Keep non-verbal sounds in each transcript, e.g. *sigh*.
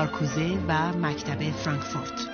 مارکوزه و مکتب فرانکفورت.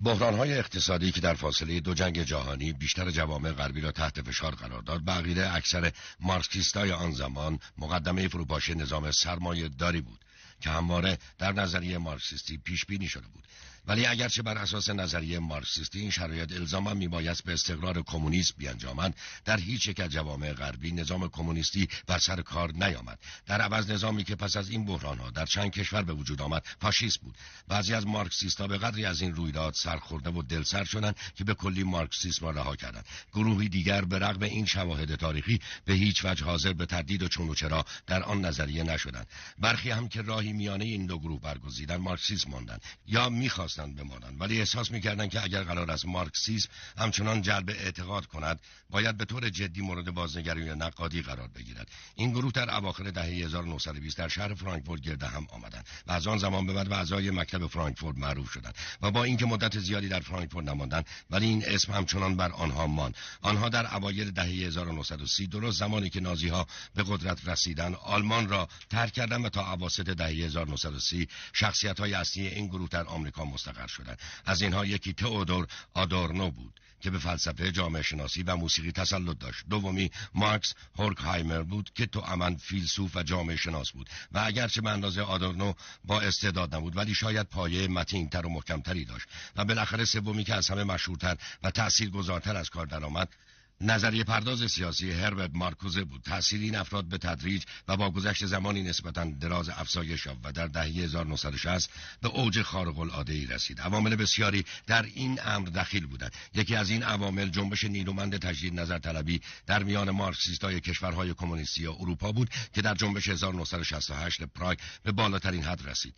بحرانهای اقتصادی که در فاصله دو جنگ جهانی بیشتر جوامع غربی را تحت فشار قرار داد بقیده اکثر مارکسیستای آن زمان مقدمه فروپاشی نظام سرمایه داری بود که همواره در نظریه مارکسیستی پیش بینی شده بود. ولی اگرچه بر اساس نظریه مارکسیستی این شرایط الزاما میبایست به استقرار کمونیسم بیانجامد در هیچ یک از جوامع غربی نظام کمونیستی بر سر کار نیامد. در عوض نظامی که پس از این بحران ها در چند کشور به وجود آمد فاشیست بود. بعضی از مارکسیستها به قدری از این رویداد سرخورده و دلسر شدند که به کلی مارکسیسم را رها کردند. گروهی دیگر به رغم این شواهد تاریخی به هیچ وجه حاضر به تردید و چون و چرا در آن نظریه نشدند. برخی هم که راهی میانه این دو گروه برگزیدند مارکسیسم ماندند. یا می‌خواست می‌خواستند بمانند. ولی احساس می‌کردند که اگر قرار است مارکسیسم همچنان جلب اعتقاد کند باید به طور جدی مورد بازنگری و نقادی قرار بگیرد. این گروه در اواخر دهه 1920 در شهر فرانکفورت گرد هم آمدند و از آن زمان به بعد اعضای مکتب فرانکفورت معروف شدند و با اینکه مدت زیادی در فرانکفورت نماندند ولی این اسم همچنان بر آنها ماند. آنها در اوایل دهه 1930 درست زمانی که نازی ها به قدرت رسیدن آلمان را ترک کردند و تا اواسط دهه 1930 شخصیت های اصلی این گروه در آمریکا مستقر شدند از اینها یکی تئودور آدورنو بود که به فلسفه جامعه شناسی و موسیقی تسلط داشت. دومی مارکس هورکهایمر بود که تو امن فیلسوف و جامعه شناس بود. و اگرچه به اندازه آدورنو با استعداد نبود ولی شاید پایه متینتر و محکمتری داشت. و بالاخره سومی که از همه مشهورتر و تاثیرگذارتر از کار درآمد نظریه پرداز سیاسی هربرت مارکوزه بود. تاثیر این افراد به تدریج و با گذشت زمانی نسبتا دراز افزایش یافت و در دهه 1960 به اوج خارق العاده ای رسید. عوامل بسیاری در این امر دخیل بودند. یکی از این عوامل جنبش نیرومند تجدید نظر طلبی در میان مارکسیستای کشورهای کمونیستی اروپا بود که در جنبش 1968 پراگ به بالاترین حد رسید.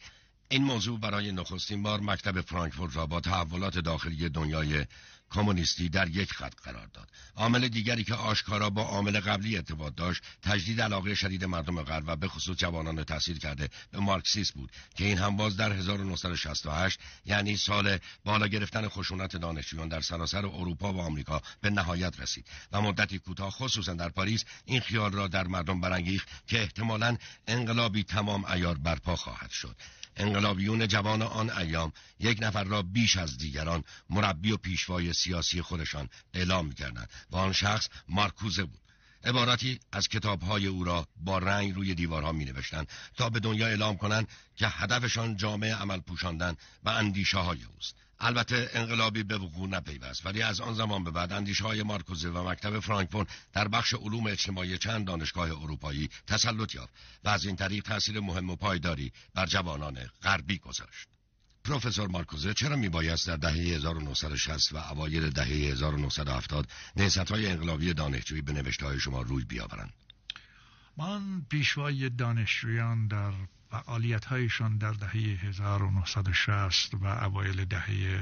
این موضوع برای نخستین بار مکتب فرانکفورت را با تحولات داخلی دنیای کمونیستی در یک خط قرار داد. عامل دیگری که آشکارا با عامل قبلی ارتباط داشت تجدید علاقه شدید مردم غرب و به خصوص جوانان تاثیر کرده به مارکسیسم بود که این هم باز در 1968 یعنی سال بالا گرفتن خشونت دانشجویان در سراسر اروپا و آمریکا به نهایت رسید و مدتی کوتاه خصوصا در پاریس این خیال را در مردم برانگیخت که احتمالا انقلابی تمام ایار برپا خواهد شد. انقلابیون جوان آن ایام یک نفر را بیش از دیگران مربی و پیشوای سیاسی خودشان اعلام می‌کردند و آن شخص مارکوزه بود. عبارتی از کتابهای او را با رنگ روی دیوارها می نوشتن تا به دنیا اعلام کنند که هدفشان جامعه عمل پوشاندن و اندیشه های اوست. البته انقلابی به وقوع نپیوست ولی از آن زمان به بعد اندیشه های مارکوزه و مکتب فرانکفورت در بخش علوم اجتماعی چند دانشگاه اروپایی تسلط یافت و از این طریق تاثیر مهم و پایداری بر جوانان غربی گذاشت. پروفسور مارکوزه چرا میبایست در دهه 1960 و اوایل دهه 1970 نهضت های انقلابی دانشجویی به نوشته های شما روی بیاورند؟ من پیشوای دانشجویان در فعالیت هایشان در دهه 1960 و اوایل دهه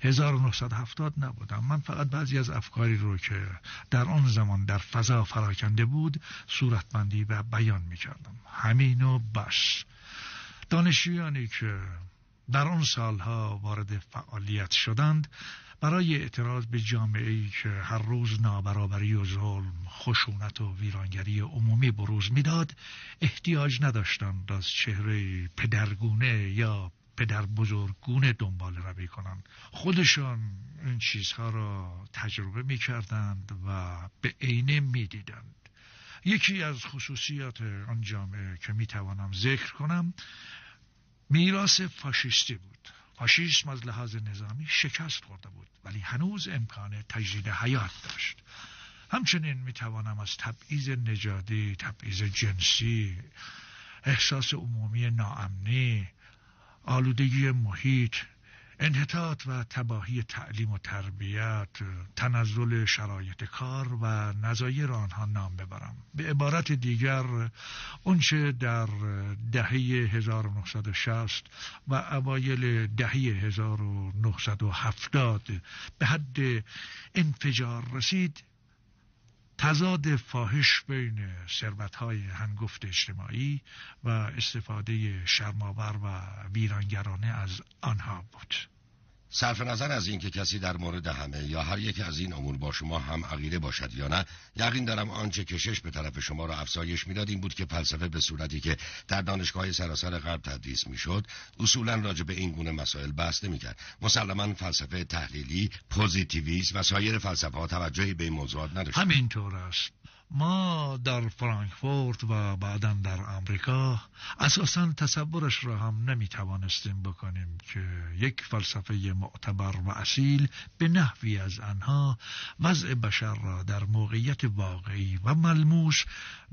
1970 نبودم. من فقط بعضی از افکاری رو که در آن زمان در فضا فراکنده بود صورتبندی و بیان می کردم همین و بس. دانشجویانی که در آن سالها وارد فعالیت شدند برای اعتراض به جامعه ای که هر روز نابرابری و ظلم خشونت و ویرانگری عمومی بروز می‌داد احتیاج نداشتند از چهره پدرگونه یا پدر بزرگونه دنبال روی کنند. خودشان این چیزها را تجربه می کردند و به عینه می دیدند یکی از خصوصیات آن جامعه که می توانم ذکر کنم میراث فاشیستی بود. فاشیسم از لحاظ نظامی شکست خورده بود ولی هنوز امکان تجدید حیات داشت. همچنین می‌توانم از تبعیض نژادی تبعیض جنسی احساس عمومی ناامنی آلودگی محیط انحطاط و تباهی تعلیم و تربیت تنزل شرایط کار و نظایر آنها نام ببرم. به عبارت دیگر اونچه در دهه 1960 و اوایل دهه 1970 به حد انفجار رسید تضاد فاحش بین ثروتهای هنگفت اجتماعی و استفاده شرماور و ویرانگرانه از آنها بود. صرف نظر از اینکه کسی در مورد همه یا هر یک از این امور با شما هم عقیده باشد یا نه یقین دارم آنچه کشش به طرف شما را افزایش می‌داد این بود که فلسفه به صورتی که در دانشگاه سراسر غرب تدریس می‌شد اصولا راجع به این گونه مسائل بحث نمی‌کرد. مسلما فلسفه تحلیلی پوزیتیویسم و سایر فلسفه ها توجهی به این موضوعات نداشت. همینطور است. ما در فرانکفورت و بعدا در آمریکا اساسا تصورش را هم نمی توانستیم بکنیم که یک فلسفه معتبر و اصیل به نحوی از آنها وضع بشر را در موقعیت واقعی و ملموس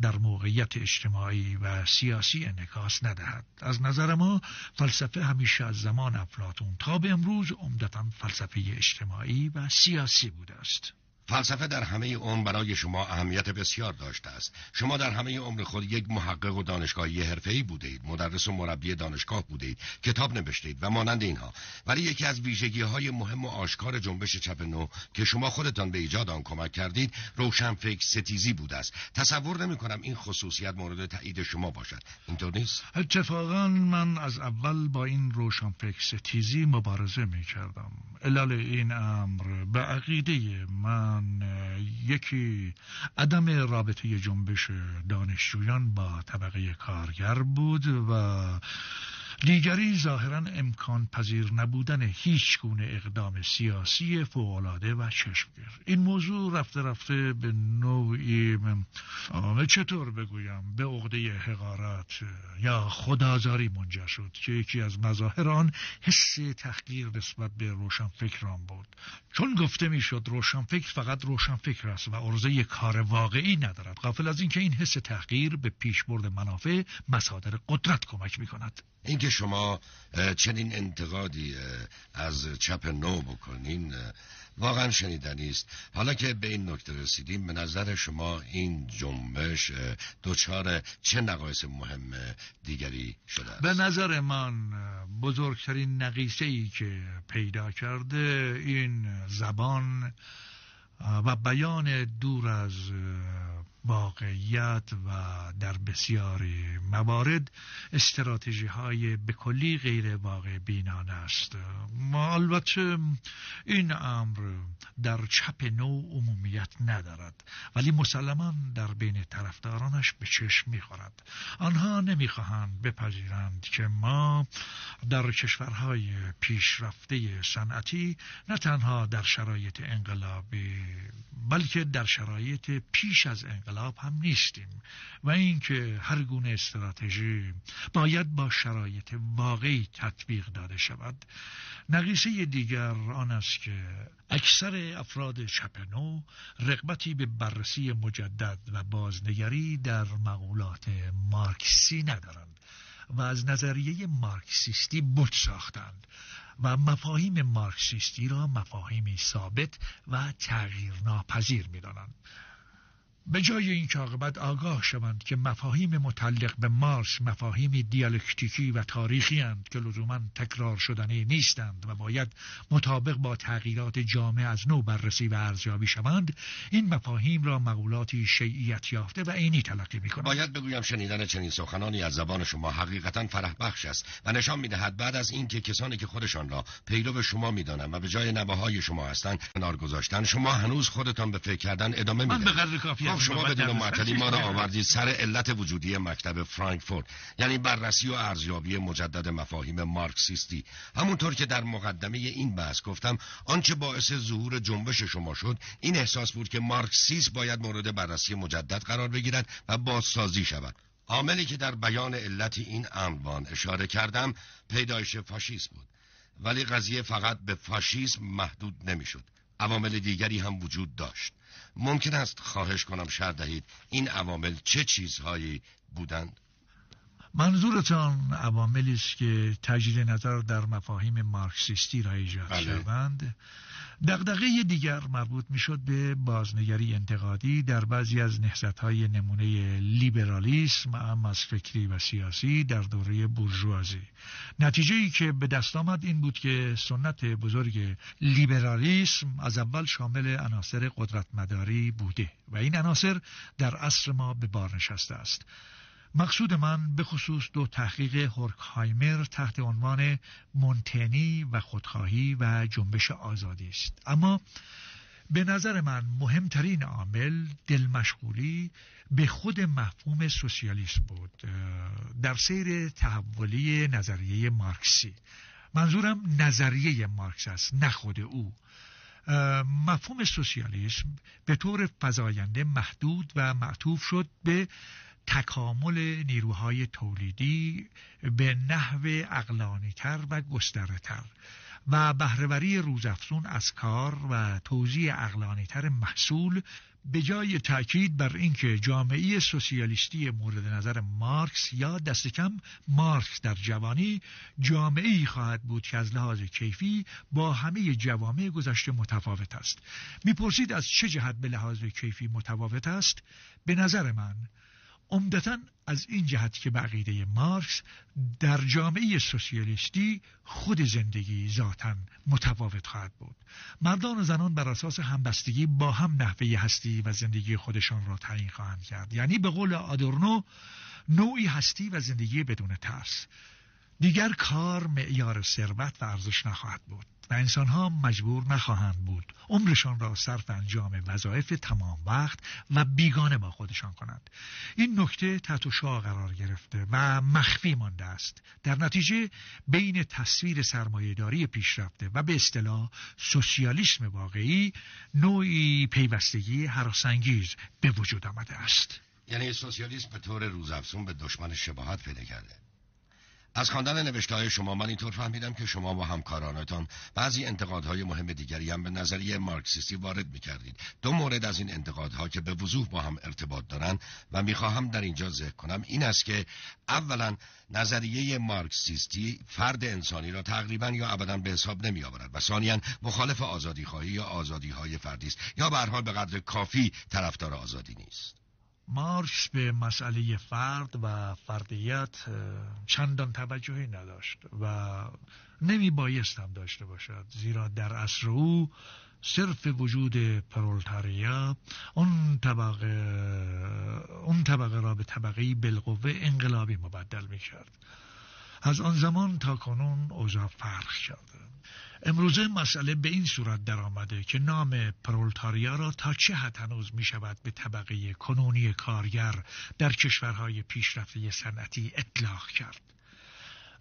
در موقعیت اجتماعی و سیاسی انکاس ندهد. از نظر ما فلسفه همیشه از زمان افلاتون تا به امروز عمدتا فلسفه اجتماعی و سیاسی بوده است. فلسفه در همه عمر برای شما اهمیت بسیار داشته است. شما در همه عمر خود یک محقق و دانشگاهی حرفه‌ای بودید مدرس و مربی دانشگاه بودید کتاب نوشتید و مانند اینها. ولی یکی از ویژگی های مهم و آشکار جنبش چپ نو که شما خودتان به ایجاد آن کمک کردید روشنفکر ستیزی بوده است. تصور نمی کنم این خصوصیت مورد تایید شما باشد. اینطور نیست؟ اتفاقا من از اول با این روشنفکر ستیزی مبارزه می کردم علل این امر به عقیده من یکی عدم رابطه جنبش دانشجویان با طبقه کارگر بود و دیگری ظاهرا امکان پذیر نبودن هیچ گونه اقدام سیاسی فوقالعاده و چشمگیر. این موضوع رفته رفته به نوعی چطور بگویم به عقده حقارت یا خدازاری منجر شد که یکی از مظاهر آن حس تحقیر نسبت به روشنفکران بود. چون گفته می‌شد روشنفکر فقط روشنفکر است و عرضه کار واقعی ندارد قافل از اینکه این حس تحقیر به پیشبرد منافع مصادر قدرت کمک می کند اینکه شما چنین انتقادی از چپ نو بکنین واقعا شنیدنی است حالا که به این نکته رسیدیم به نظر شما این جنبش دچار چه نقایص مهم دیگری شده است؟ به نظر من بزرگترین نقیصه ای که پیدا کرده این زبان و بیان دور از واقعیت و در بسیاری موارد استراتژی های به کلی غیر واقع بینانه است. ما البته این امر در چپ نو عمومیت ندارد ولی مسلما در بین طرفدارانش به چشم می‌خورد. آنها نمی‌خواهند بپذیرند که ما در کشورهای پیشرفته صنعتی نه تنها در شرایط انقلابی بلکه در شرایط پیش از انقلاب هم نیستیم و اینکه هر گونه استراتژی باید با شرایط واقعی تطبیق داده شود. نقیصه دیگر آن است که اکثر افراد چپ نو رغبتی به بررسی مجدد و بازنگری در مقولات مارکسی ندارند. و از نظریه مارکسیستی بت ساختند و مفاهیم مارکسیستی را مفاهیمی ثابت و تغییر ناپذیر می‌دانند. به جای این عاقبت آگاه شوند که مفاهیم متعلق به مارس مفاهیم دیالکتیکی و تاریخی هستند که لزوما تکرار شدنی نیستند و باید مطابق با تغییرات جامعه از نو بررسی و ارزیابی شوند این مفاهیم را مقولاتی شیعیت یافته و عینی تلقی می‌کنند. باید بگویم شنیدن چنین سخنانی از زبان شما حقیقتا فرح بخش است و نشان می‌دهد بعد از اینکه کسانی که خودشان را پیرو شما می‌دانند و به جای نواهای شما هستند کنار گذاشتن شما هنوز خودتان به فکر کردن ادامه می‌دهید من به قدر کافی خب شما بدون معطلی ما را آوردید سر علت وجودی مکتب فرانکفورت یعنی بررسی و ارزیابی مجدد مفاهیم مارکسیستی. همونطور که در مقدمه این بحث گفتم آنچه باعث ظهور جنبش شما شد این احساس بود که مارکسیسم باید مورد بررسی مجدد قرار بگیرد و بازسازی شود. عاملی که در بیان علت این عنوان اشاره کردم پیدایش فاشیسم بود. ولی قضیه فقط به فاشیسم محدود نمی‌شد. عوامل دیگری هم وجود داشت. ممکن است خواهش کنم شر دهید این عوامل چه چیزهایی بودند منظورتان عواملی است که تجدید نظر در مفاهیم مارکسیستی را ایجاد بله. شوند دغدغه دیگر مربوط می‌شد به بازنگری انتقادی در بعضی از نهضت‌های نمونه لیبرالیسم اهم از فکری و سیاسی در دوره بورژوازی. نتیجه ای که به دست آمد این بود که سنت بزرگ لیبرالیسم از اول شامل عناصر قدرت مداری بوده و این عناصر در عصر ما به بار نشسته است. مقصود من به خصوص دو تحقیق هورکهایمر تحت عنوان مونتنی و خودخواهی و جنبش آزادی است. اما به نظر من مهمترین عامل دلمشغولی به خود مفهوم سوسیالیسم بود در سیر تحولی نظریه مارکسی. منظورم نظریه مارکس است نه خود او. مفهوم سوسیالیسم به طور فزاینده محدود و معطوف شد به تکامل نیروهای تولیدی به نحو اقلانیتر و گسترتر و بهرهوری روزافزون از کار و توزیع اقلانیتر محصول به جای تاکید بر اینکه جامعه سوسیالیستی مورد نظر مارکس یا دست کم مارکس در جوانی جامعه خواهد بود که از لحاظ کیفی با همه جوامع گذشته متفاوت است. می‌پرسید از چه جهت به لحاظ کیفی متفاوت است؟ به نظر من عمدتا از این جهت که بقیده مارکس در جامعه سوسیالیستی خود زندگی ذاتا متفاوت خواهد بود. مردان و زنان بر اساس همبستگی با هم نحوه هستی و زندگی خودشان را تعیین خواهند کرد. یعنی به قول آدورنو نوعی هستی و زندگی بدون ترس. دیگر کار معیار ثروت و ارزش نخواهد بود. و انسانها مجبور نخواهند بود عمرشان را صرف انجام وظایف تمام وقت و بیگانه با خودشان کنند. این نکته تحت شعا قرار گرفته و مخفی مانده است. در نتیجه بین تصویر سرمایهداری پیشرفته و به اصطلاح سوسیالیسم واقعی نوعی پیوستگی حراسانگیز به وجود آمده است. یعنی سوسیالیسم به طور روزافزون به دشمن شباهت پیدا کرده. از خواندن نوشته شما من اینطور فهمیدم که شما با همکارانتان بعضی انتقادهای مهم دیگری هم به نظریه مارکسیستی وارد می کردید. دو مورد از این انتقادها که به وضوح با هم ارتباط دارند و می‌خواهم در اینجا ذکر کنم این است که اولا نظریه مارکسیستی فرد انسانی را تقریبا یا ابدا به حساب نمی آورد و ثانیا مخالف آزادی خواهی یا آزادی های فردی است یا به حال به قدر کافی طرفدار آزادی نیست. مارکس به مسئله فرد و فردیت چندان توجهی نداشت و نمی بایست هم داشته باشد. زیرا در عصر او صرف وجود پرولتاریا اون طبقه اون طبقه را به طبقه بالقوه انقلابی مبدل می کرد از آن زمان تا کنون اوضاع فرق کرده. امروزه مسئله به این صورت در آمده که نام پرولتاریا را تا چه حد هنوز می شود به طبقه کنونی کارگر در کشورهای پیشرفته صنعتی اطلاق کرد.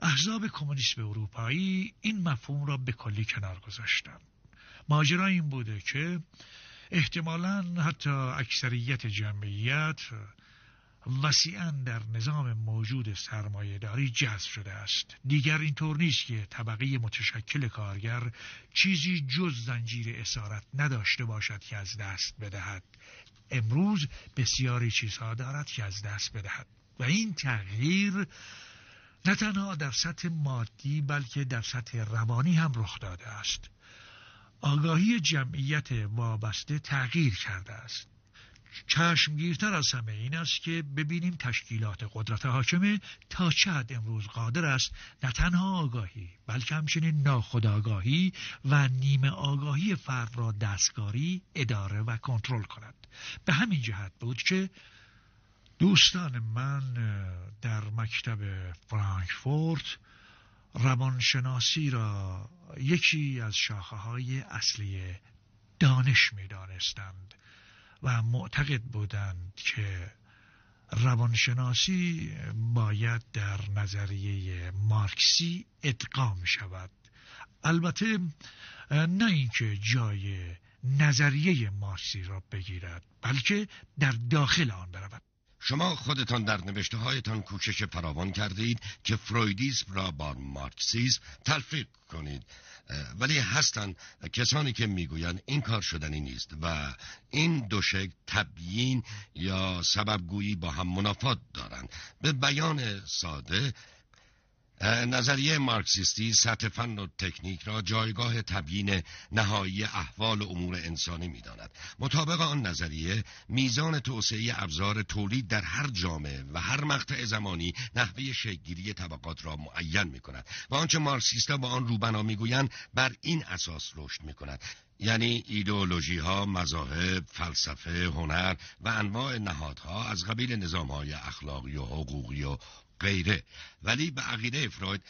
احزاب کمونیسم اروپایی این مفهوم را به کلی کنار گذاشتند. ماجرا این بوده که احتمالا حتی اکثریت جمعیت وسیعا در نظام موجود سرمایهداری جذب شده است. دیگر اینطور نیست که طبقه متشکل کارگر چیزی جز زنجیر اسارت نداشته باشد که از دست بدهد. امروز بسیاری چیزها دارد که از دست بدهد. و این تغییر نه تنها در سطح مادی بلکه در سطح روانی هم رخ داده است. آگاهی جمعیت وابسته تغییر کرده است. چشمگیرتر از همه این است که ببینیم تشکیلات قدرت حاکمه تا چه حد امروز قادر است نه تنها آگاهی بلکه همچنین ناخودآگاهی و نیمه آگاهی فرد را دستکاری اداره و کنترل کند. به همین جهت بود که دوستان من در مکتب فرانکفورت روانشناسی را یکی از شاخه های اصلی دانش می دانستند و معتقد بودند که روانشناسی باید در نظریه مارکسی ادغام شود. البته نه اینکه جای نظریه مارکسی را بگیرد بلکه در داخل آن برود. شما خودتان در نوشته هایتان کوشش فراوان کردید که فرویدیسم را با مارکسیسم تلفیق کنید. ولی هستند کسانی که می‌گویند این کار شدنی نیست و این دو شکل تبیین یا سببگویی با هم منافات دارند. به بیان ساده نظریه مارکسیستی سطح فن و تکنیک را جایگاه تبیین نهایی احوال امور انسانی می داند. مطابق آن نظریه میزان توسعه ابزار تولید در هر جامعه و هر مقطع زمانی نحوه شکلگیری طبقات را معین می کند و آنچه مارکسیستا با آن روبنا می‌گویند بر این اساس رشد می کند یعنی ایدئولوژی ها، مذاهب، فلسفه، هنر و انواع نهادها از قبیل نظام های اخلاقی و حقوقی و غیره. ولی به عقیده فروید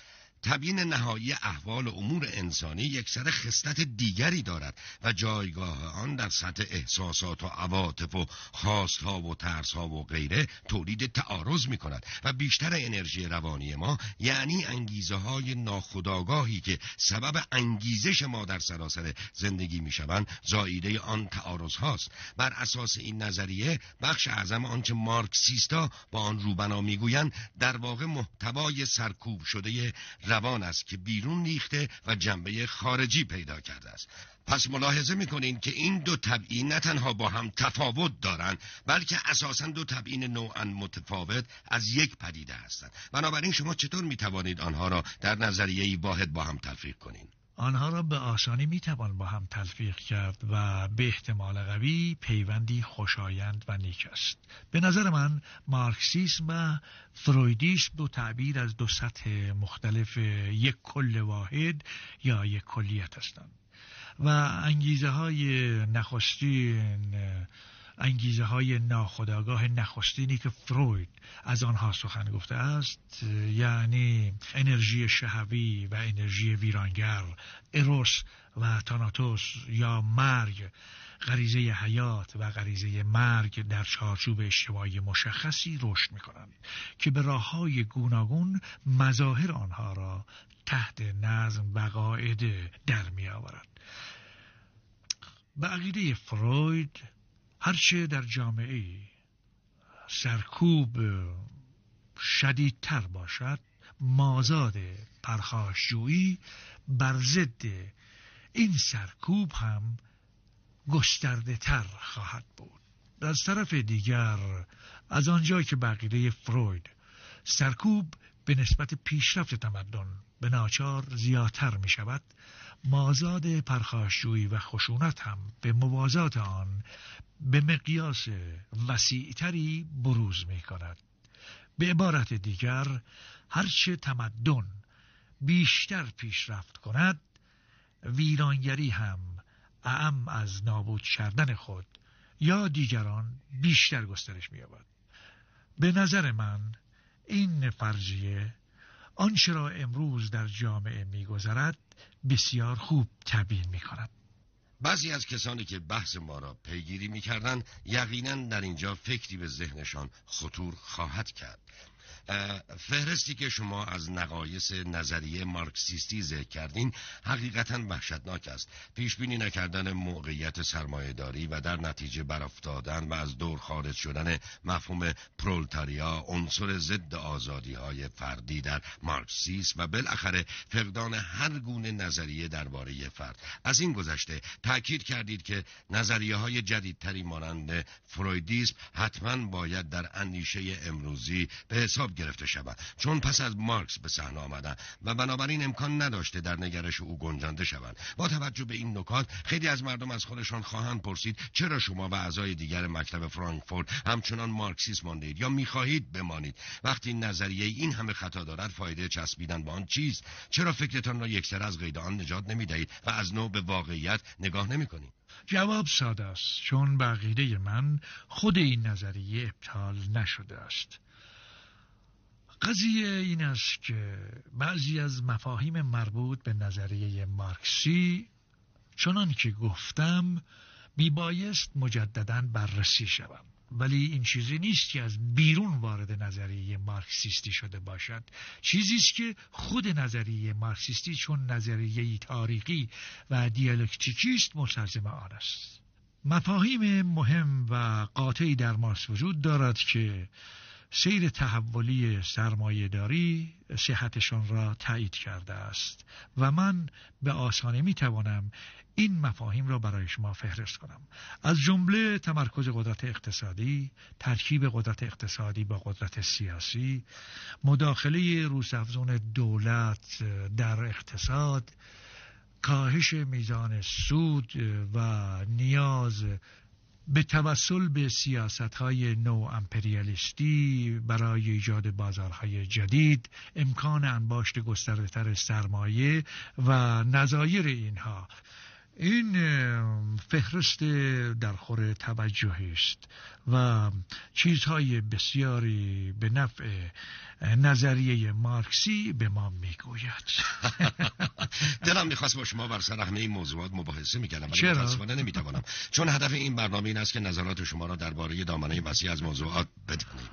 تبیین نهایی احوال و امور انسانی یک سر خصلت دیگری دارد و جایگاه آن در سطح احساسات و عواطف و خواستها و ترسها و غیره تولید تعارض می کند و بیشتر انرژی روانی ما یعنی انگیزه های ناخداگاهی که سبب انگیزش ما در سراسر زندگی می شوند زاییده آن تعارض هاست بر اساس این نظریه بخش اعظم آنچه مارکسیستا با آن روبنا می‌گویند در واقع محتوای سرکوب شده روان است که بیرون ریخته و جنبه خارجی پیدا کرده است. پس ملاحظه می‌کنین که این دو تبعین نه تنها با هم تفاوت دارند بلکه اساسا دو تبعین نوعا متفاوت از یک پدیده هستند. بنابراین شما چطور می‌توانید آنها را در نظریه واحد با هم تلفیق کنین؟ آنها را به آسانی می‌توان با هم تلفیق کرد و به احتمال قوی پیوندی خوشایند و نیک است. به نظر من مارکسیسم و فرویدیسم دو تعبیر از دو سطح مختلف یک کل واحد یا یک کلیت هستند. و انگیزه های نخستین انگیزه های ناخداگاه نخستینی که فروید از آنها سخن گفته است یعنی انرژی شهوی و انرژی ویرانگر اروس و تاناتوس یا مرگ غریزه حیات و غریزه مرگ در چارچوب اجتماعی مشخصی رشد می کنند که به راه های گوناگون مظاهر آنها را تحت نظم و قاعده در می آورد. به عقیده فروید هرچه در جامعه سرکوب شدیدتر باشد مازاد پرخاشجویی بر ضد این سرکوب هم گسترده تر خواهد بود. از طرف دیگر از آنجا که بقیده فروید سرکوب به نسبت پیشرفت تمدن به ناچار زیادتر می شود مازاد پرخاشجویی و خشونت هم به موازات آن به مقیاس وسیعتری بروز می کند. به عبارت دیگر هرچه تمدن بیشتر پیشرفت کند ویرانگری هم اعم از نابود کردن خود یا دیگران بیشتر گسترش می‌یابد. به نظر من این فرضیه آنچه را امروز در جامعه میگذرد بسیار خوب تبیین می کند. بعضی از کسانی که بحث ما را پیگیری می‌کردند یقینا در اینجا فکری به ذهنشان خطور خواهد کرد فهرستی که شما از نقایص نظریه مارکسیستی ذکر کردین حقیقتا وحشتناک است. پیش بینی نکردن موقعیت سرمایهداری و در نتیجه برافتادن و از دور خارج شدن مفهوم پرولتاریا عنصر ضد آزادی های فردی در مارکسیسم و بالاخره فقدان هر گونه نظریه درباره فرد. از این گذشته تاکید کردید که نظریه های جدیدتری مانند فرویدیسم حتما باید در اندیشه امروزی به حساب گرفته شود. چون پس از مارکس به صحنه آمدن و بنابراین امکان نداشته در نگرش او گنجانده شوند. با توجه به این نکات خیلی از مردم از خودشان خواهند پرسید چرا شما و اعضای دیگر مکتب فرانکفورت همچنان مارکسیسم ماندید یا می‌خواهید بمانید؟ وقتی نظریه این همه خطا دارد فایده چسبیدن به آن چیست؟ چرا فکرتان را یکسر از قید آن نجات نمی‌دهید و از نو به واقعیت نگاه نمی‌کنید؟ جواب ساده است چون بقیده من خود این نظریه ابطال نشده است. قضیه این است که بعضی از مفاهیم مربوط به نظریه مارکسی چنان که گفتم میبایست مجددا بررسی شوم. ولی این چیزی نیست که از بیرون وارد نظریه مارکسیستی شده باشد. چیزی است که خود نظریه مارکسیستی چون نظریه تاریخی و دیالکتیکی است مستلزم آن است. مفاهیم مهم و قاطعی در مارکس وجود دارد که سیر تحولی سرمایهداری صحتشان را تایید کرده است و من به آسانی می توانم این مفاهیم را برای شما فهرست کنم. از جمله تمرکز قدرت اقتصادی ترکیب قدرت اقتصادی با قدرت سیاسی مداخله روسافزون دولت در اقتصاد کاهش میزان سود و نیاز به توسل به سیاست های نو امپریالیستی برای ایجاد بازارهای جدید امکان انباشت گسترده تر سرمایه و نظایر اینها. این فهرست در خور توجه است و چیزهای بسیاری به نفع نظریه مارکسی به ما می‌گوید. *laughs* دلم می‌خواست با شما بر سر همه این موضوعات مباحثه می‌کردم ولی چرا؟ متاسفانه نمی‌توانم. چون هدف این برنامه این است که نظرات شما را درباره دامنه وسیع از موضوعات بدانیم.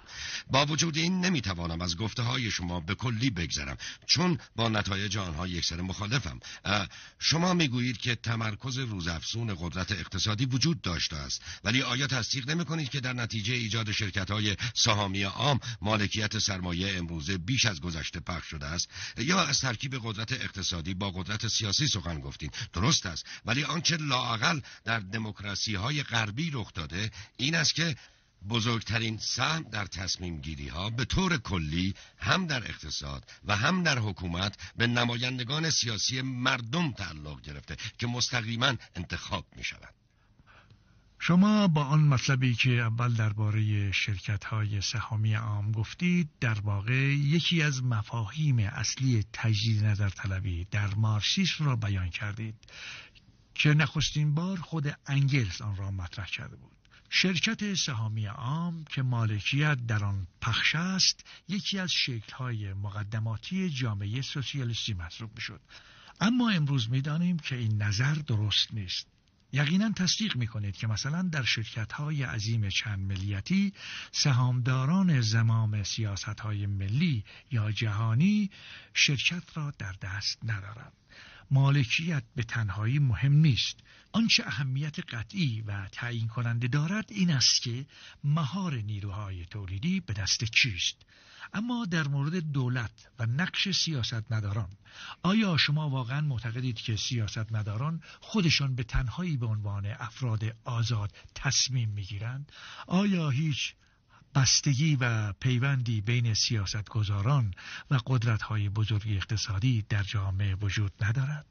با وجود این نمی‌توانم از گفته های شما به کلی بگذرم چون با نتایج آنها یکسر مخالفم. شما می‌گویید که تمرکز روزافزون قدرت اقتصادی وجود داشته است. ولی آیا تصدیق نمی‌کنید که در نتیجه ایجاد شرکت های سهامی عام مالکیت سرمایه امروزه بیش از گذشته پخش شده است؟ یا از ترکیب قدرت اقتصادی با قدرت سیاسی سخن گفتین؟ درست است. ولی آنچه لاعقل در دموکراسی های غربی رخ داده این است که بزرگترین سهم در تصمیم گیری ها به طور کلی هم در اقتصاد و هم در حکومت به نمایندگان سیاسی مردم تعلق گرفته که مستقیما انتخاب می شود. شما با آن مطلبی که اول درباره شرکت های سهامی عام گفتید در واقع یکی از مفاهیم اصلی تجدید نظر طلبی در مارسیسم را بیان کردید که نخستین بار خود انگلس آن را مطرح کرده بود شرکت سهامی عام که مالکیت در آن پخش است یکی از شکل‌های مقدماتی جامعه سوسیالیستی محسوب می‌شد اما امروز می‌دانیم که این نظر درست نیست یقینا تصدیق می کنید که مثلا در شرکت های عظیم چند ملیتی سهامداران زمام سیاست های ملی یا جهانی شرکت را در دست ندارند. مالکیت به تنهایی مهم نیست. آنچه اهمیت قطعی و تعیین کننده دارد این است که مهار نیروهای تولیدی به دست کیست اما در مورد دولت و نقش سیاست نداران آیا شما واقعا معتقدید که سیاست نداران خودشان به تنهایی به عنوان افراد آزاد تصمیم می‌گیرند؟ آیا هیچ بستگی و پیوندی بین سیاستگزاران و قدرت‌های بزرگ اقتصادی در جامعه وجود ندارد؟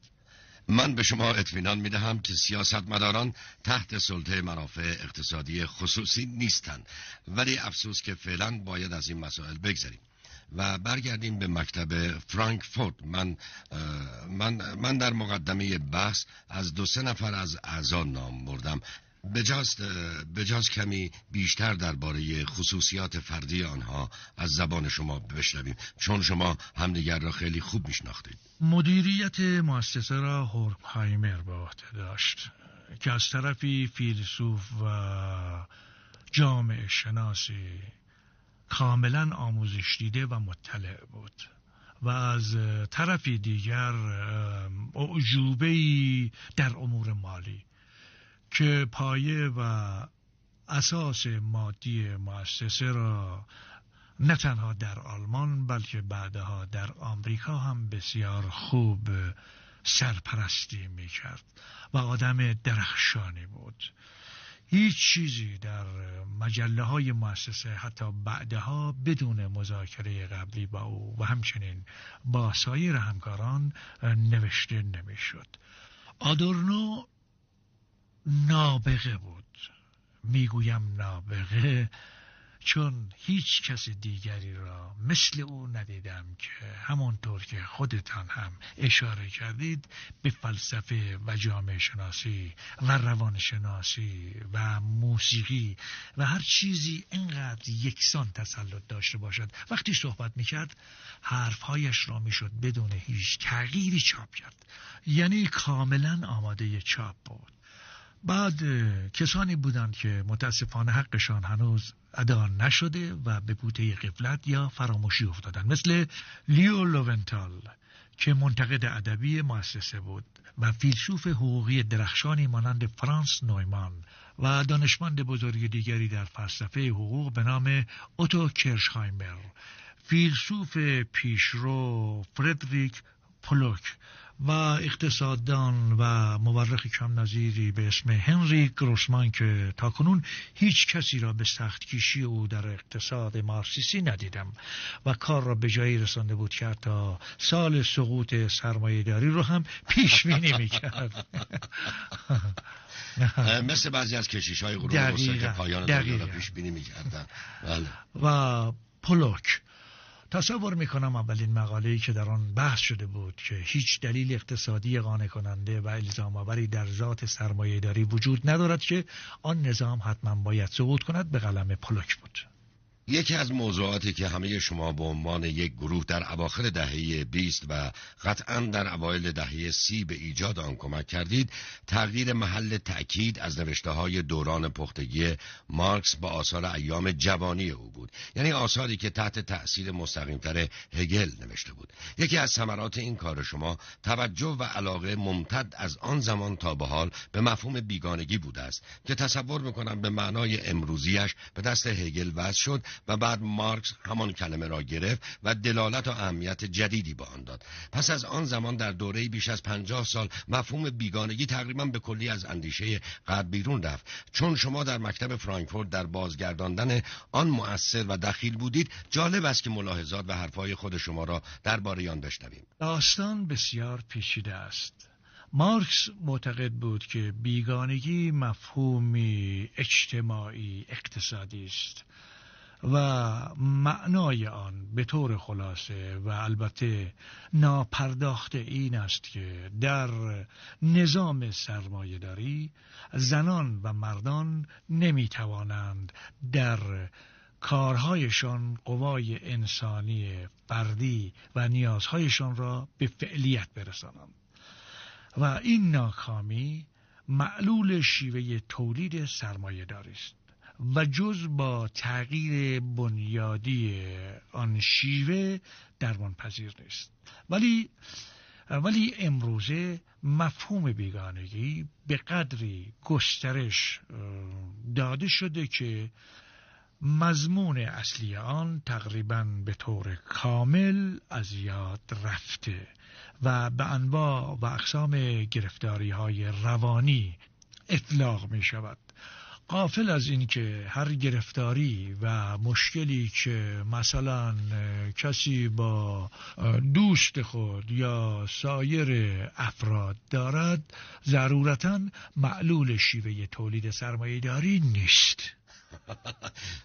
من به شما اطمینان می دهم که سیاستمداران تحت سلطه منافع اقتصادی خصوصی نیستند. ولی افسوس که فعلا باید از این مسائل بگذریم. و برگردیم به مکتب فرانکفورت. من من من در مقدمه بحث از دو سه نفر از اعضا نام بردم. بجاست بجاز کمی بیشتر درباره خصوصیات فردی آنها از زبان شما بشنویم. چون شما همدیگر را خیلی خوب میشناختید. مدیریت مؤسسه را هورمهایمر به عهده داشت که از طرفی فیلسوف و جامعه شناسی کاملا آموزش دیده و مطلع بود. و از طرفی دیگر اعجوبه در امور مالی که پایه و اساس مادی مؤسسه را نه تنها در آلمان بلکه بعدها در آمریکا هم بسیار خوب سرپرستی می کرد و آدم درخشانی بود هیچ چیزی در مجله های مؤسسه حتی بعدها بدون مذاکره قبلی با او و همچنین با سایر همکاران نوشته نمی‌شد. آدورنو نابغه بود. می‌گویم نابغه چون هیچ کس دیگری را مثل او ندیدم که همانطور که خودتان هم اشاره کردید به فلسفه و جامعه شناسی و روان شناسی و موسیقی و هر چیزی اینقدر یکسان تسلط داشته باشد. وقتی صحبت می‌کرد حرفهایش را می‌شد بدون هیچ تغییری چاپ کرد. یعنی کاملا آماده چاپ بود. بعد کسانی بودند که متاسفانه حقشان هنوز ادا نشده و به بوته قفلت یا فراموشی افتادند. مثل لیو لوونتال که منتقد ادبی مؤسسه بود و فیلسوف حقوقی درخشانی مانند فرانس نویمان و دانشمند بزرگ دیگری در فلسفه حقوق به نام اوتو کرشهایمر فیلسوف پیشرو فردریک پلوک و اقتصاددان و مورخ کم نظیری به اسم هنری گروسمان که تاکنون هیچ کسی را به سخت کشی او در اقتصاد مارسیسی ندیدم و کار را به جایی رسانده بود که تا سال سقوط سرمایه داری رو هم پیش بینی می‌کرد. *laughs* مثل بعضی از کشیش های قرون که پایان دنیا را پیش بینی می‌کردن. بله. و پلوک تصور می‌کنم اولین مقاله‌ای که در آن بحث شده بود که هیچ دلیل اقتصادی قانع کننده و الزام آوری در ذات سرمایه داری وجود ندارد که آن نظام حتما باید سقوط کند به قلم پلوک بود. یکی از موضوعاتی که همه شما به عنوان یک گروه در اواخر دهه 20 و قطعا در اوایل دهه سی به ایجاد آن کمک کردید تغییر محل تأکید از نوشته های دوران پختگی مارکس با آثار ایام جوانی او بود. یعنی آثاری که تحت تأثیر مستقیمتر هگل نوشته بود. یکی از ثمرات این کار شما توجه و علاقه ممتد از آن زمان تا به حال به مفهوم بیگانگی بوده است که تصور می‌کنم به معنای امروزیش به دست هگل وضع شد و بعد مارکس همان کلمه را گرفت و دلالت و اهمیت جدیدی به آن داد. پس از آن زمان در دوره بیش از پنجاه سال مفهوم بیگانگی تقریبا به کلی از اندیشه غرب بیرون رفت. چون شما در مکتب فرانکفورت در بازگرداندن آن مؤثر و دخیل بودید جالب است که ملاحظات و حرفهای خود شما را درباره آن بشنویم. داستان بسیار پیچیده است. مارکس معتقد بود که بیگانگی مفهومی اجتماعی اقتصادی است. و معنای آن به طور خلاصه و البته ناپرداخته این است که در نظام سرمایهداری زنان و مردان نمی توانند در کارهایشان قوای انسانی فردی و نیازهایشان را به فعلیت برسانند. و این ناکامی معلول شیوه تولید سرمایه است. و جز با تغییر بنیادی آن شیوه درمان پذیر نیست. ولی ولی امروزه مفهوم بیگانگی به قدری گسترش داده شده که مضمون اصلی آن تقریبا به طور کامل از یاد رفته و به انواع و اقسام گرفتاری های روانی اطلاق می شود قافل از این که هر گرفتاری و مشکلی که مثلا کسی با دوست خود یا سایر افراد دارد ضرورتا معلول شیوه تولید سرمایهداری نیست.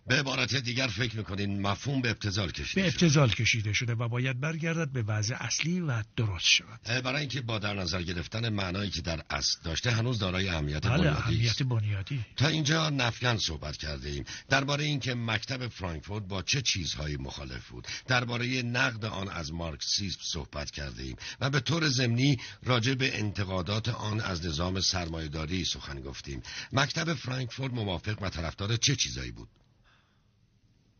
به عبارت دیگر فکر می‌کنین مفهوم به ابتزال کشیده به ابتزال کشیده شده و باید برگردد به وضع اصلی و درست شود. برای اینکه با در نظر گرفتن معنایی که در اصل داشته هنوز دارای اهمیت بله بنیادی اهمیت بنیادی. تا اینجا نفیان صحبت کرده ایم درباره اینکه مکتب فرانکفورت با چه چیزهایی مخالف بود. درباره نقد آن از مارکسیسم صحبت کرده ایم و به طور ضمنی راجع به انتقادات آن از نظام سرمایهداری سخن گفتیم. مکتب فرانکفورت موافق و طرفدار چه چیزایی بود.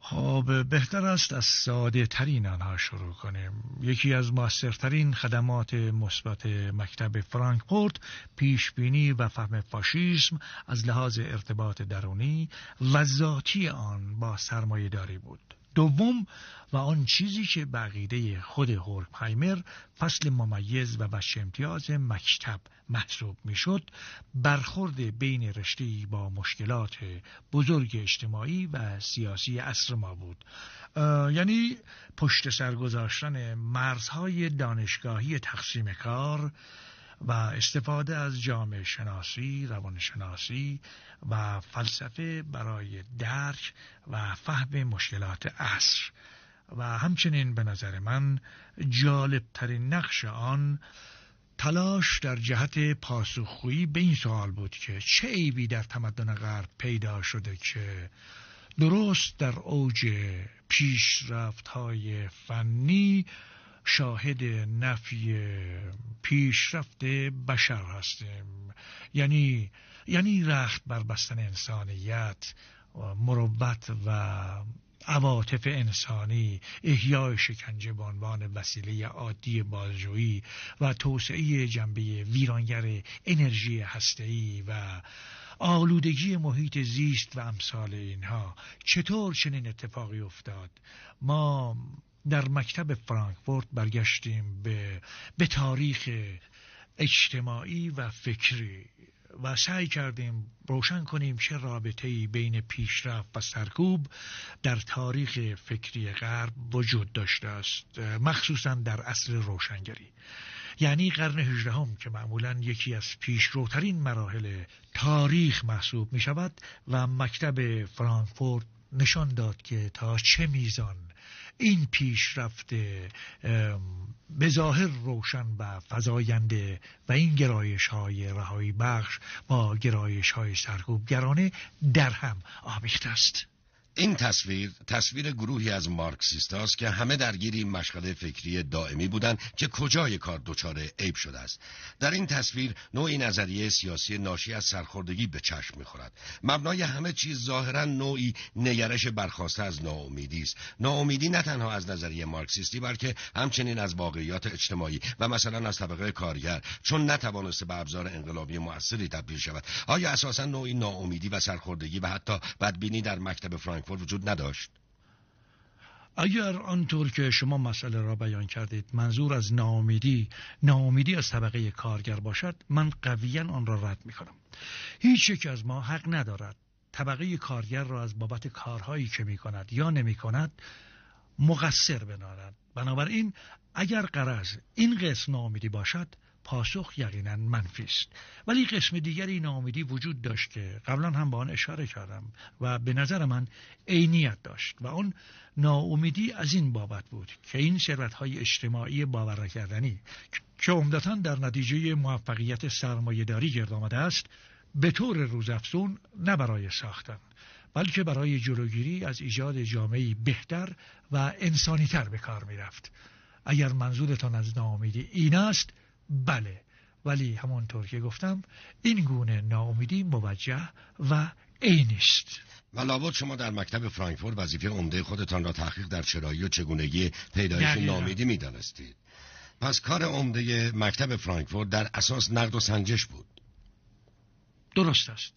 خب بهتر است از ساده ترین آنها شروع کنیم. یکی از موثرترین خدمات مثبت مکتب فرانکفورت پیش بینی و فهم فاشیسم از لحاظ ارتباط درونی و ذاتی آن با سرمایه داری بود. دوم و آن چیزی که بقیده خود هورکهایمر فصل ممیز و وش امتیاز مکتب محسوب می‌شد برخورد بین رشته با مشکلات بزرگ اجتماعی و سیاسی عصر ما بود. یعنی پشت سر گذاشتن مرزهای دانشگاهی تقسیم کار و استفاده از جامعه شناسی، روانشناسی و فلسفه برای درک و فهم مشکلات عصر. و همچنین به نظر من جالبترین نقش آن تلاش در جهت پاسخگویی به این سوال بود که چه عیبی در تمدن غرب پیدا شده که درست در اوج پیشرفت های فنی شاهد نفی پیشرفت بشر هستیم. یعنی یعنی رخت بر بستن انسانیت مروت و عواطف انسانی احیای شکنجه به عنوان وسیله عادی بازجویی و توسعه جنبه ویرانگر انرژی هسته‌ای و آلودگی محیط زیست و امثال اینها. چطور چنین اتفاقی افتاد؟ ما در مکتب فرانکفورت برگشتیم به, به تاریخ اجتماعی و فکری و سعی کردیم روشن کنیم چه رابطه بین پیشرفت و سرکوب در تاریخ فکری غرب وجود داشته است مخصوصا در عصر روشنگری. یعنی قرن هجدهم که معمولا یکی از پیشروترین مراحل تاریخ محسوب می شود و مکتب فرانکفورت نشان داد که تا چه میزان این پیشرفت به ظاهر روشن و فضاینده و این گرایش های رهایی بخش با گرایش های سرکوبگرانه در هم آمیخته است. این تصویر تصویر گروهی از مارکسیست است که همه درگیر این مشغله فکری دائمی بودند که کجای کار دچار عیب شده است. در این تصویر نوعی نظریه سیاسی ناشی از سرخوردگی به چشم می‌خورد. مبنای همه چیز ظاهرا نوعی نگرش برخواسته از ناامیدی است. ناامیدی نه تنها از نظریه مارکسیستی بلکه همچنین از واقعیات اجتماعی و مثلا از طبقه کارگر چون نتوانسته به ابزار انقلابی موثری تبدیل شود. آیا اساسا نوعی ناامیدی و سرخوردگی و حتی بدبینی در مکتب فرانک وجود نداشت. اگر آنطور که شما مسئله را بیان کردید منظور از ناامیدی ناامیدی از طبقه کارگر باشد من قویا آن را رد می کنم هیچ یک از ما حق ندارد طبقه کارگر را از بابت کارهایی که می کند یا نمی کند مقصر بنارد بنابراین اگر قرض این قسم ناامیدی باشد پاسخ یقینا منفی است ولی قسم دیگری ناامیدی وجود داشت که قبلا هم به آن اشاره کردم و به نظر من عینیت داشت و اون ناامیدی از این بابت بود که این ثروت های اجتماعی باور نکردنی که عمدتا در نتیجه موفقیت سرمایهداری گرد آمده است به طور روزافزون نه برای ساختن بلکه برای جلوگیری از ایجاد جامعه بهتر و انسانیتر به کار می رفت. اگر منظورتان از ناامیدی این است بله ولی همانطور که گفتم این گونه ناامیدی موجه و عین است و لابد شما در مکتب فرانکفورت وظیفه عمده خودتان را تحقیق در چرایی و چگونگی پیدایش ناامیدی می‌دانستید. پس کار عمده مکتب فرانکفورت در اساس نقد و سنجش بود. درست است.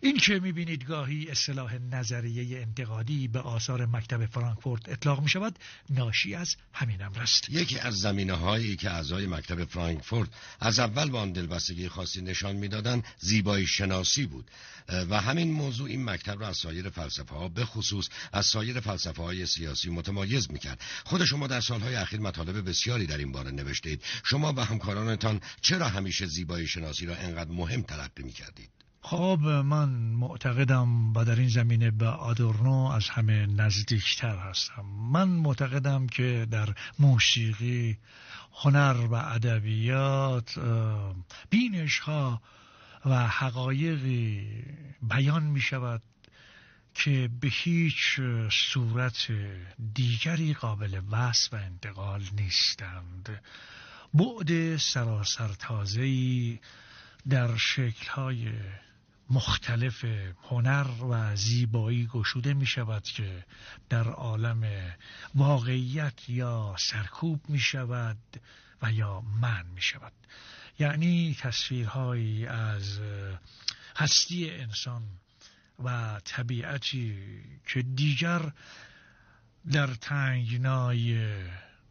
این که می‌بینید گاهی اصطلاح نظریه انتقادی به آثار مکتب فرانکفورت اطلاق می شود ناشی از همین امر است یکی از زمینه هایی که اعضای مکتب فرانکفورت از اول با آن دلبستگی خاصی نشان می‌دادند زیبایی شناسی بود. و همین موضوع این مکتب را از سایر فلسفه ها به خصوص از سایر فلسفه های سیاسی متمایز می‌کرد. خود شما در سالهای اخیر مطالب بسیاری در این باره نوشته شما و همکارانتان چرا همیشه زیبایی شناسی را انقدر مهم تلقی می‌کردید؟ خب من معتقدم و در این زمینه به آدورنو از همه نزدیکتر هستم. من معتقدم که در موسیقی هنر و ادبیات بینش ها و حقایقی بیان می شود که به هیچ صورت دیگری قابل وصف و انتقال نیستند. بعد سراسر تازه‌ای در شکل‌های مختلف هنر و زیبایی گشوده می شود که در عالم واقعیت یا سرکوب می شود و یا من می شود. یعنی تصویرهایی از هستی انسان و طبیعتی که دیگر در تنگنای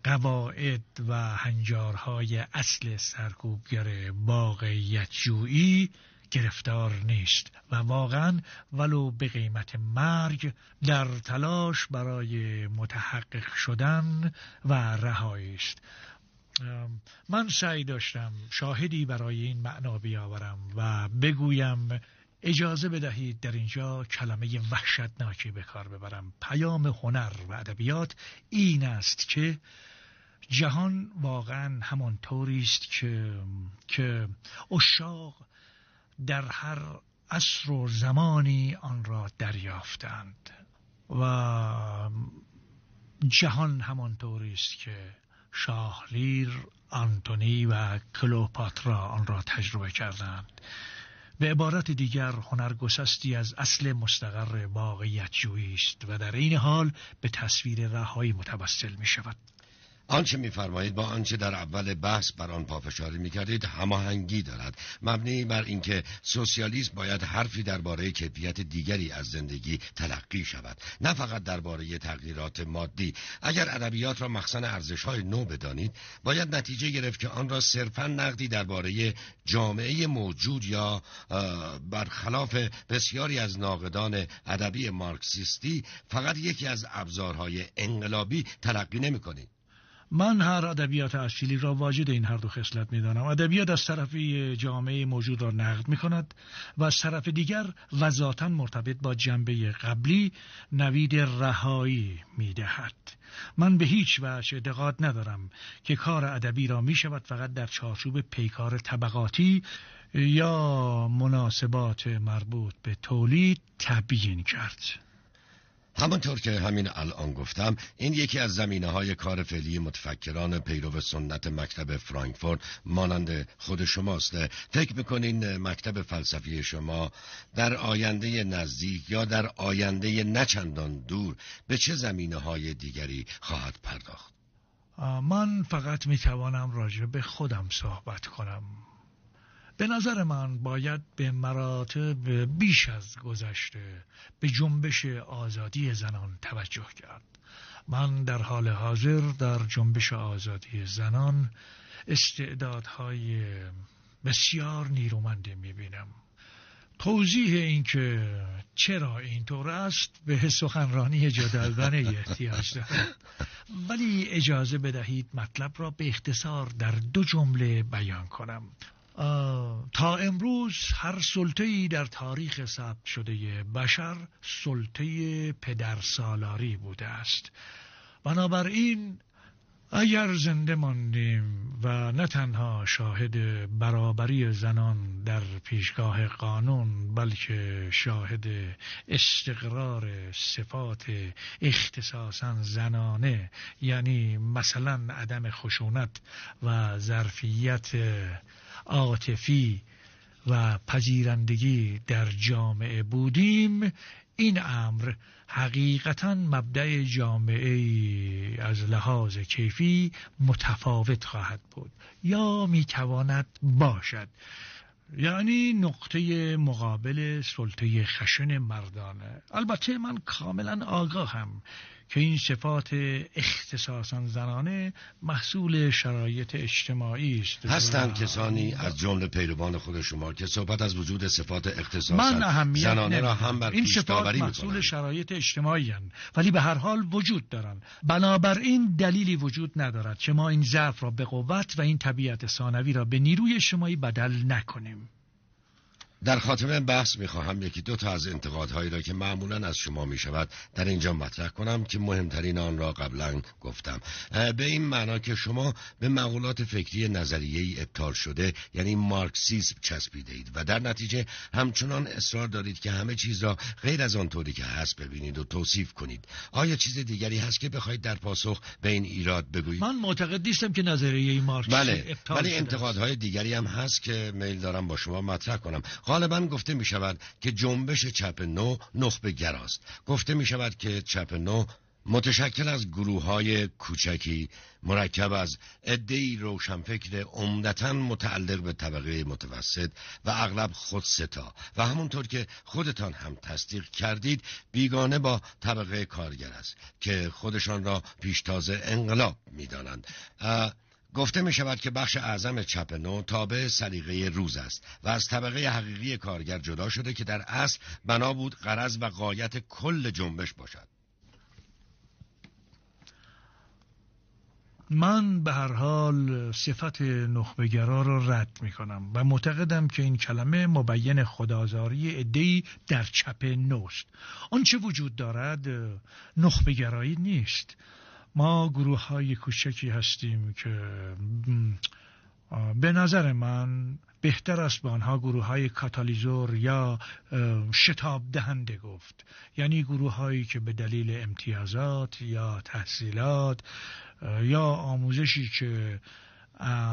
قواعد و هنجارهای اصل سرکوبگر واقعیت جویی گرفتار نیست و واقعا ولو به قیمت مرگ در تلاش برای متحقق شدن و رهایی است. من سعی داشتم شاهدی برای این معنا بیاورم و بگویم اجازه بدهید در اینجا کلمه وحشتناکی به کار ببرم. پیام هنر و ادبیات این است که جهان واقعا همان طوری است که که اشاق در هر عصر و زمانی آن را دریافتند و جهان همانطوری است که شاه لیر آنتونی و کلوپاترا آن را تجربه کردند. به عبارت دیگر هنرگسستی از اصل مستقر واقعیت جویی است و در این حال به تصویر رهایی متوسل می شود آنچه میفرمایید با آنچه در اول بحث بر آن پافشاری می‌کردید هماهنگی دارد. مبنی بر اینکه سوسیالیسم باید حرفی درباره کیفیت دیگری از زندگی تلقی شود نه فقط درباره تغییرات مادی. اگر ادبیات را مخزن ارزشهای نو بدانید باید نتیجه گرفت که آن را صرفا نقدی درباره جامعه موجود یا برخلاف بسیاری از ناقدان ادبی مارکسیستی فقط یکی از ابزارهای انقلابی تلقی نمی من هر ادبیات اصیلی را واجد این هر دو خصلت می‌دانم ادبیات از طرفی جامعه موجود را نقد می کند و از طرف دیگر وذاتا مرتبط با جنبه قبلی نوید رهایی می دهد. من به هیچ وجه اعتقاد ندارم که کار ادبی را می شود فقط در چارچوب پیکار طبقاتی یا مناسبات مربوط به تولید تبیین کرد همانطور که همین الان گفتم این یکی از زمینه های کار فعلی متفکران پیرو سنت مکتب فرانکفورت مانند خود شماست. فکر می‌کنین مکتب فلسفی شما در آینده نزدیک یا در آینده نچندان دور به چه زمینه های دیگری خواهد پرداخت؟ من فقط می‌توانم راجع به خودم صحبت کنم. به نظر من باید به مراتب بیش از گذشته به جنبش آزادی زنان توجه کرد. من در حال حاضر در جنبش آزادی زنان استعدادهای بسیار نیرومنده می‌بینم. توضیح اینکه چرا اینطور است به سخنرانی جدلبنه احتیاج دارد ولی اجازه بدهید مطلب را به اختصار در دو جمله بیان کنم. تا امروز هر سلطه‌ای در تاریخ ثبت شده بشر سلطه پدر سالاری بوده است. بنابراین اگر زنده ماندیم و نه تنها شاهد برابری زنان در پیشگاه قانون بلکه شاهد استقرار صفات اختصاصا زنانه یعنی مثلا عدم خشونت و ظرفیت عاطفی و پذیرندگی در جامعه بودیم این امر حقیقتا مبدع جامعه از لحاظ کیفی متفاوت خواهد بود. یا می‌تواند باشد. یعنی نقطه مقابل سلطه خشن مردانه. البته من کاملا آگاهم که این صفات اختصاصا زنانه محصول شرایط اجتماعی است. هستند کسانی از جمله پیروان خود شما که صحبت از وجود صفات اختصاصا زنانه را هم بر این صفات محصول شرایط اجتماعی هن. ولی به هر حال وجود دارند. بنابراین دلیلی وجود ندارد که ما این ضعف را به قوت و این طبیعت ثانوی را به نیروی اجتماعی بدل نکنیم. در خاتمه بحث می‌خواهم. یکی دو تا از انتقادهایی را که معمولا از شما می‌شود در اینجا مطرح کنم که مهمترین آن را قبلا گفتم. به این معنا که شما به مقولات فکری نظریه ابطال شده یعنی مارکسیسم چسبیده اید و در نتیجه همچنان اصرار دارید که همه چیز را غیر از آن طوری که هست ببینید و توصیف کنید. آیا چیز دیگری هست که بخواید در پاسخ به این ایراد بگویید؟ من معتقد نیستم که نظریه مارکس بله ولی انتقادهای دیگری هم هست که میل دارم با شما مطرح کنم. غالبا گفته می شود که جنبش چپ نو نخبه گراست. گفته می شود که چپ نو متشکل از گروه های کوچکی مرکب از ادهی روشنفکر عمدتا متعلق به طبقه متوسط و اغلب خود ستا. و همونطور که خودتان هم تصدیق کردید بیگانه با طبقه کارگر است که خودشان را پیشتاز انقلاب می‌دانند. گفته می شود که بخش اعظم چپ نو تابع سلیقه روز است و از طبقه حقیقی کارگر جدا شده که در اصل بنا بود قرض و قایت کل جنبش باشد. من به هر حال صفت نخبگرا را رد می کنم و معتقدم که این کلمه مبین خدازاری ادهی در چپ نوست. آنچه وجود دارد نخبگرایی نیست. ما گروه های کوچکی هستیم که به نظر من بهتر است به آنها گروه های کاتالیزور یا شتاب دهنده گفت. یعنی گروه هایی که به دلیل امتیازات یا تحصیلات یا آموزشی که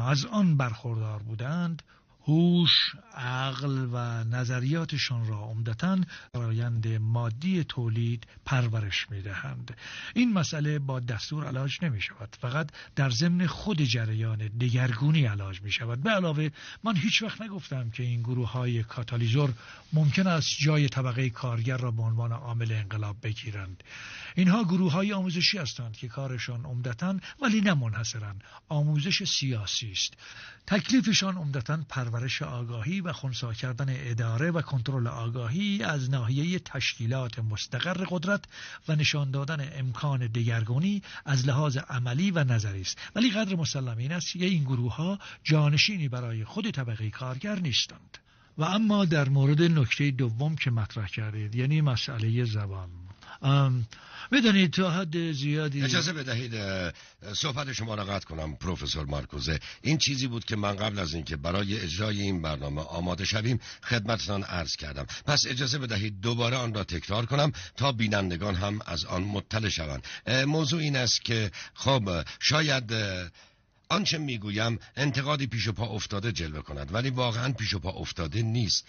از آن برخوردار بودند هوش، عقل و نظریاتشان را عمدتا فرایند مادی تولید پرورش می‌دهند. این مسئله با دستور علاج نمی شود فقط در ضمن خود جریان دگرگونی علاج می شود به علاوه من هیچ وقت نگفتم که این گروه های کاتالیزور ممکن است جای طبقه کارگر را به عنوان عامل انقلاب بگیرند. اینها گروه های آموزشی هستند که کارشان عمدتا ولی نه منحصرا آموزش سیاسی است. تکلیفشان عمدتا پر پرورش آگاهی و خونسا کردن اداره و کنترل آگاهی از ناحیه تشکیلات مستقر قدرت و نشان دادن امکان دگرگونی از لحاظ عملی و نظری است. ولی قدر مسلم این است که این گروه ها جانشینی برای خود طبقه کارگر نیستند. و اما در مورد نکته دوم که مطرح کردید یعنی مسئله زبان. بدانید تا حد زیادی اجازه بدهید صحبت شما را قطع کنم پروفسور مارکوزه. این چیزی بود که من قبل از اینکه برای اجرای این برنامه آماده شویم خدمتتان عرض کردم. پس اجازه بدهید دوباره آن را تکرار کنم تا بینندگان هم از آن مطلع شوند. موضوع این است که خب شاید آنچه می‌گویم انتقادی پیش و پا افتاده جلوه کند ولی واقعا پیش و پا افتاده نیست.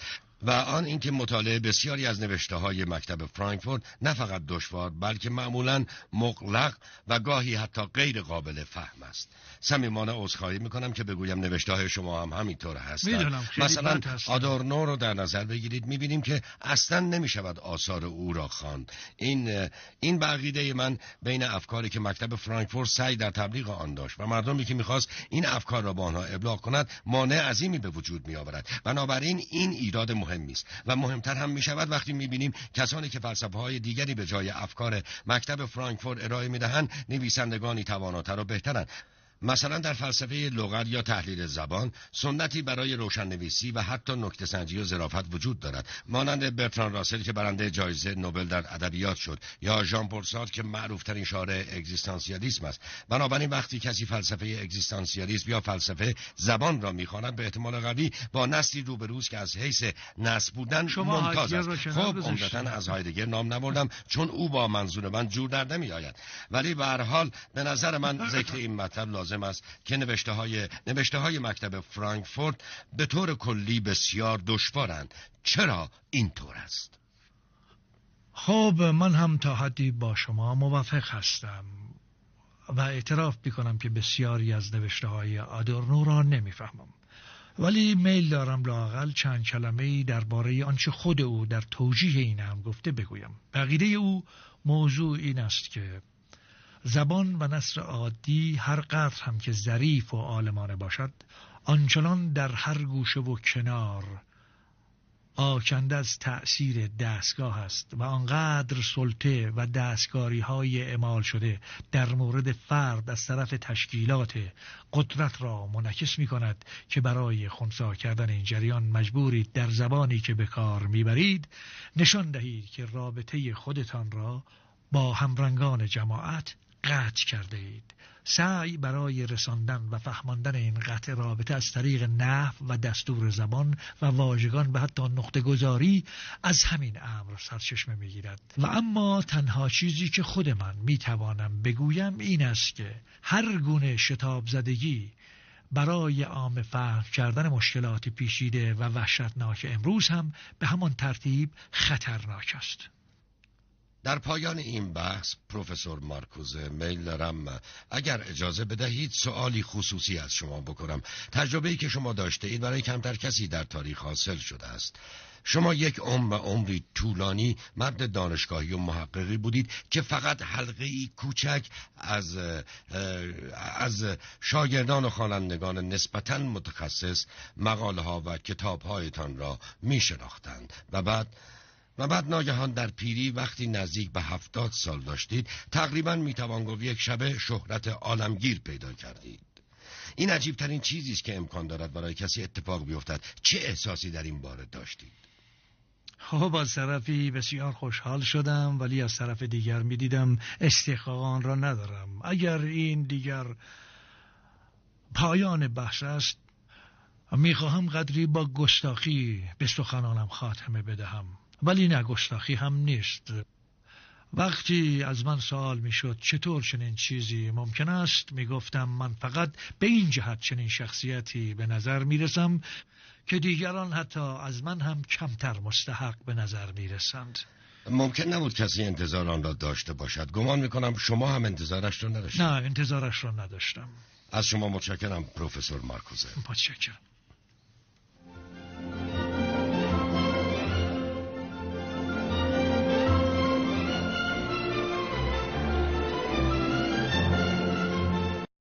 و آن اینکه مطالعه بسیاری از نوشته های مکتب فرانکفورت نه فقط دشوار بلکه معمولا مقلق و گاهی حتی غیر قابل فهم است. صمیمانه عذرخواهی می‌کنم که بگویم نوشته های شما هم همینطور هستند. مثلا آدورنو رو در نظر بگیرید. می‌بینیم که اصلا نمی‌شود آثار او را خواند. این این بقیده من بین افکاری که مکتب فرانکفورت سعی در تبلیغ آن داشت و مردمی که می‌خواست این افکار را با آنها ابلاغ کند مانع عظیمی به وجود میآورد. بنابراین این ایراد مهمی است و مهمتر هم می‌شود وقتی می‌بینیم کسانی که فلسفه های دیگری به جای افکار مکتب فرانکفورت ارائه می‌دهند نویسندگانی تواناتر و بهترند. مثلا در فلسفه لغت یا تحلیل زبان سنتی برای روشننویسی و حتی نکته سنجی و ظرافت وجود دارد. مانند برتران راسل که برنده جایزه نوبل در ادبیات شد یا ژان پل که معروفترین شاعر اگزیستانسیالیسم است. بنابراین وقتی کسی فلسفه اگزیستانسیالیسم یا فلسفه زبان را می‌خواند به احتمال قوی با نسلی روبروست که از حیث نسل بودن ممتاز است. خب عمدتا از هایدگر نام نبردم چون او با منظور من جور در نمیآید. ولی به هر حال به نظر من *laughs* ذکر این مطلب لازم است که نوشته های, نوشته های مکتب فرانکفورت به طور کلی بسیار دشوارند. چرا اینطور است؟ خب من هم تا حدی با شما موافق هستم و اعتراف می‌کنم که بسیاری از نوشته های آدورنو را نمی‌فهمم. ولی میل دارم لاقل چند کلمه ای درباره آنچه خود او در توجیه این هم گفته بگویم. بقیده او موضوع این است که زبان و نصر عادی هر قدر هم که ظریف و عالمانه باشد آنچنان در هر گوشه و کنار آکنده از تأثیر دستگاه است و آنقدر سلطه و دستگاری های اعمال شده در مورد فرد از طرف تشکیلات قدرت را منعکس می کند که برای خونسا کردن این جریان مجبورید در زبانی که به کار می‌برید نشان دهید که رابطه خودتان را با همرنگان جماعت قطع کرده اید. سعی برای رساندن و فهماندن این قطع رابطه از طریق نحو و دستور زبان و واژگان و حتی نقطه گذاری از همین امر سرچشمه می‌گیرد. و اما تنها چیزی که خود من می‌توانم بگویم این است که هر گونه شتاب زدگی برای عام فهم کردن مشکلات پیشیده و وحشتناک امروز هم به همان ترتیب خطرناک است. در پایان این بحث پروفسور مارکوزه میل دارم. اگر اجازه بدهید سوالی خصوصی از شما بکنم. تجربه‌ای که شما داشته اید برای کمتر کسی در تاریخ حاصل شده است. شما یک عمر و عمری طولانی مرد دانشگاهی و محققی بودید که فقط حلقه ای کوچک از از شاگردان و خوانندگان نسبتا متخصص مقاله ها و کتاب هایتان را می شناختند و بعد و بعد ناگهان در پیری وقتی نزدیک به هفتاد سال داشتید تقریبا می‌توان گفت یک شبه شهرت عالمگیر پیدا کردید. این عجیب ترین چیزی است که امکان دارد برای کسی اتفاق بیفتد. چه احساسی در این باره داشتید؟ خب از طرفی بسیار خوشحال شدم ولی از طرف دیگر می‌دیدم استحقاق را ندارم. اگر این دیگر پایان بحث است می‌خواهم قدری با گستاخی به سخنانم خاتمه بدهم. ولی نه گستاخی هم نیست. وقتی از من سوال می‌شد چطور چنین چیزی ممکن است می‌گفتم من فقط به این جهت چنین شخصیتی به نظر می‌رسم که دیگران حتی از من هم کمتر مستحق به نظر می‌رسند. ممکن نبود کسی انتظار آن را داشته باشد. گمان می‌کنم شما هم انتظارش را نداشتم نه انتظارش را نداشتم. از شما متشکرم پروفسور مارکوزه. متشکرم.